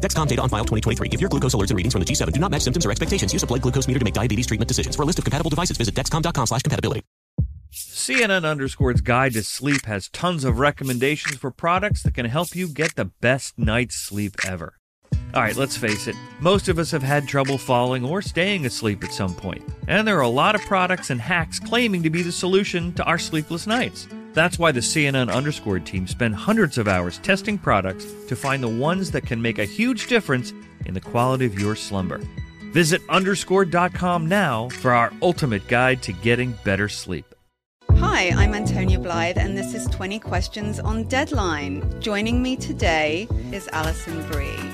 Dexcom data on file 2023. If your glucose alerts and readings from the G7 do not match symptoms or expectations, use a blood glucose meter to make diabetes treatment decisions. For a list of compatible devices, visit dexcom.com slash compatibility. CNN Underscore's Guide to Sleep has tons of recommendations for products that can help you get the best night's sleep ever. All right, let's face it, most of us have had trouble falling or staying asleep at some point, and there are a lot of products and hacks claiming to be the solution to our sleepless nights. That's why the CNN Underscore team spend hundreds of hours testing products to find the ones that can make a huge difference in the quality of your slumber. Visit underscore.com now for our ultimate guide to getting better sleep. Hi, I'm Antonia Blythe, and this is 20 Questions on Deadline. Joining me today is Alison Brie.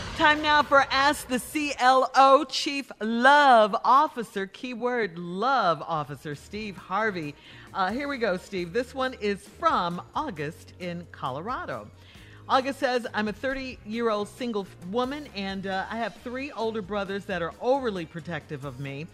Time now for Ask the CLO Chief Love Officer, keyword love officer, Steve Harvey. Uh, here we go, Steve. This one is from August in Colorado. August says, I'm a 30 year old single woman and uh, I have three older brothers that are overly protective of me.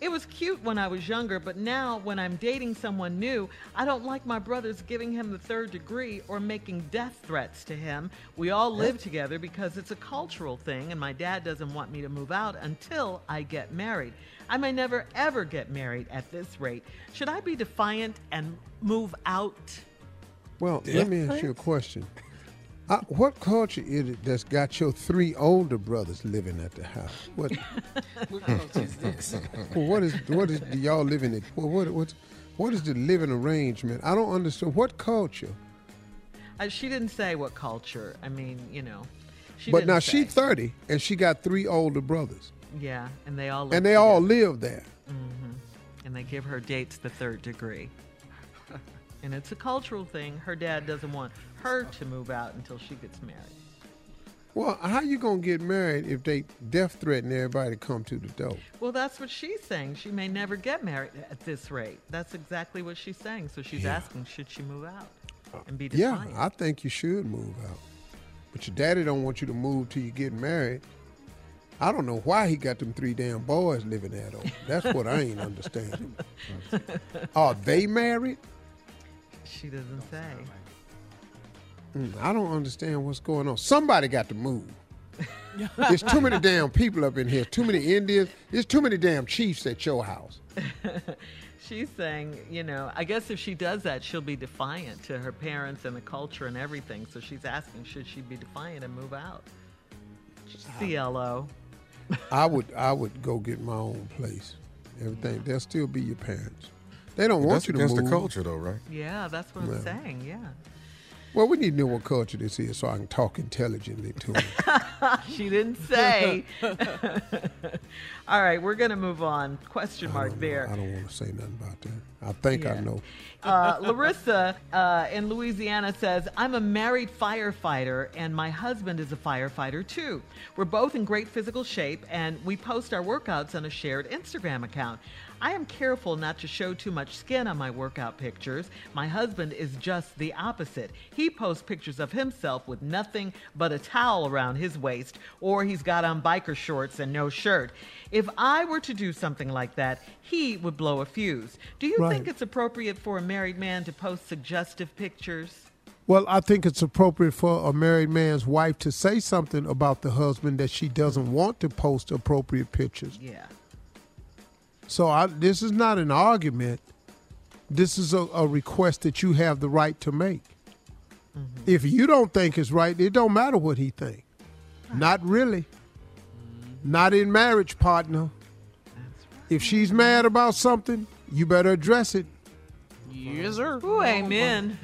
It was cute when I was younger, but now when I'm dating someone new, I don't like my brothers giving him the third degree or making death threats to him. We all live together because it's a cultural thing, and my dad doesn't want me to move out until I get married. I may never ever get married at this rate. Should I be defiant and move out? Well, let me ask you a question. Uh, what culture is it that's got your three older brothers living at the house? What, What culture is this? well, what is what is y'all living in? What what what, what is the living arrangement? I don't understand what culture. Uh, she didn't say what culture. I mean, you know. She but now say. she's thirty and she got three older brothers, Yeah, and they all live and they all live there. Mm-hmm. and they give her dates the third degree. and it's a cultural thing. Her dad doesn't want her to move out until she gets married. Well, how you gonna get married if they death threaten everybody to come to the door? Well, that's what she's saying. She may never get married at this rate. That's exactly what she's saying. So she's asking, should she move out and be Yeah. I think you should move out. But your daddy don't want you to move till you get married. I don't know why he got them three damn boys living at home. That's what I ain't understanding. Are they married? she doesn't say. Mm, I don't understand what's going on. Somebody got to move. There's too many damn people up in here. Too many Indians. There's too many damn chiefs at your house. She's saying, you know, I guess if she does that, she'll be defiant to her parents and the culture and everything. So she's asking, should she be defiant and move out? CLO. I would I would go get my own place. Everything. They'll still be your parents. They don't want That's you to against move. the culture, though, right? Yeah, that's what I'm saying. Yeah. Well, we need to know what culture this is so I can talk intelligently to him. she didn't say. All right, we're going to move on. Question mark I there. I don't want to say nothing about that. I think I know. Uh, Larissa uh, in Louisiana says, I'm a married firefighter and my husband is a firefighter too. We're both in great physical shape and we post our workouts on a shared Instagram account. I am careful not to show too much skin on my workout pictures. My husband is just the opposite. He posts pictures of himself with nothing but a towel around his waist, or he's got on biker shorts and no shirt. If I were to do something like that, he would blow a fuse. Do you Right. think it's appropriate for a married man to post suggestive pictures? Well, I think it's appropriate for a married man's wife to say something about the husband that she doesn't want to post appropriate pictures. Yeah. So I, this is not an argument. This is a, a request that you have the right to make. Mm-hmm. If you don't think it's right, it don't matter what he think. Not really. Mm-hmm. Not in marriage, partner. If she's mad about something, you better address it. Yes, sir. Ooh, amen.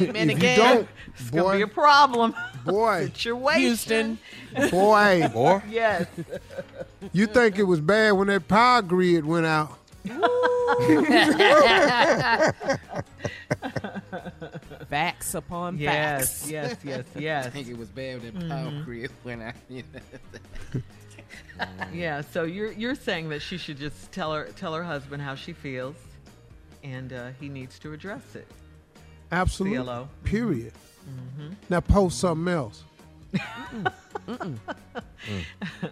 Amen if you again. don't, It's gonna be a problem. boy, Situation. Houston. boy, Or Yes. You think it was bad when that power grid went out. Facts upon Yes, facts. yes, yes, I yes. think it was bad when that power mm-hmm. grid went out. Yeah, so you're you're saying that she should just tell her tell her husband how she feels, and uh, he needs to address it. Absolutely. CLO. Mm-hmm. Period. Mm-hmm. Now post something else.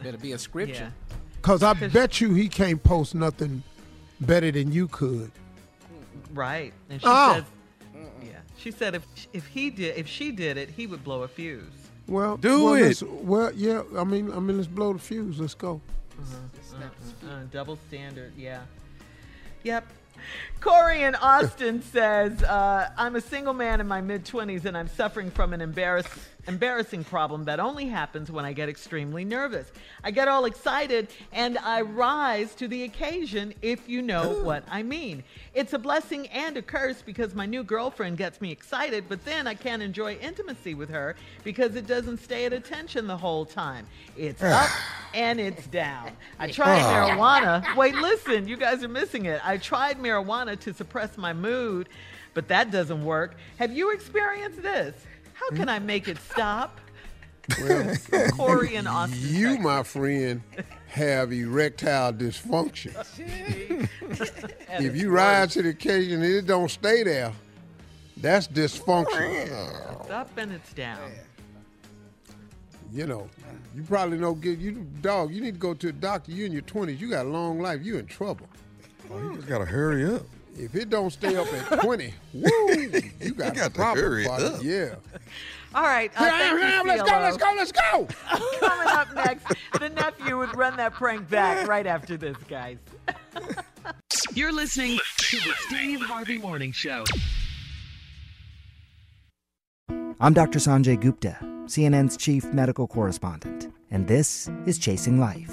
Better be a scripture. Cause I bet you he can't post nothing better than you could. Right, and she Oh. says, yeah, she said if if he did if she did it, he would blow a fuse. Well, Do well, it. Well, yeah. I mean, I mean, let's blow the fuse. Let's go. Uh, double standard, yeah. Yep. Corey in Austin says, uh, I'm a single man in my mid 20s and I'm suffering from an embarrass- embarrassing problem that only happens when I get extremely nervous. I get all excited and I rise to the occasion, if you know what I mean. It's a blessing and a curse because my new girlfriend gets me excited, but then I can't enjoy intimacy with her because it doesn't stay at attention the whole time. It's up and it's down. I tried marijuana. Wait, listen, you guys are missing it. I tried marijuana to suppress my mood, but that doesn't work. Have you experienced this? How can I make it stop? Well, Corey in Austin. you, Texas. my friend, have erectile dysfunction. if you rise to the occasion and it don't stay there, that's dysfunction. It's up and it's down. You know, you probably don't get you dog. You need to go to a doctor. You in your twenties. You got a long life. You in trouble. Oh, you just gotta hurry up. If it don't stay up at twenty, woo, you got, got a to problem. hurry partner. up. Yeah. All right. Uh, Here I am, here you. Let's go. Let's go. Let's go. Coming up next, the nephew would run that prank back right after this, guys. You're listening to the Steve Harvey Morning Show. I'm Dr. Sanjay Gupta, CNN's chief medical correspondent, and this is Chasing Life.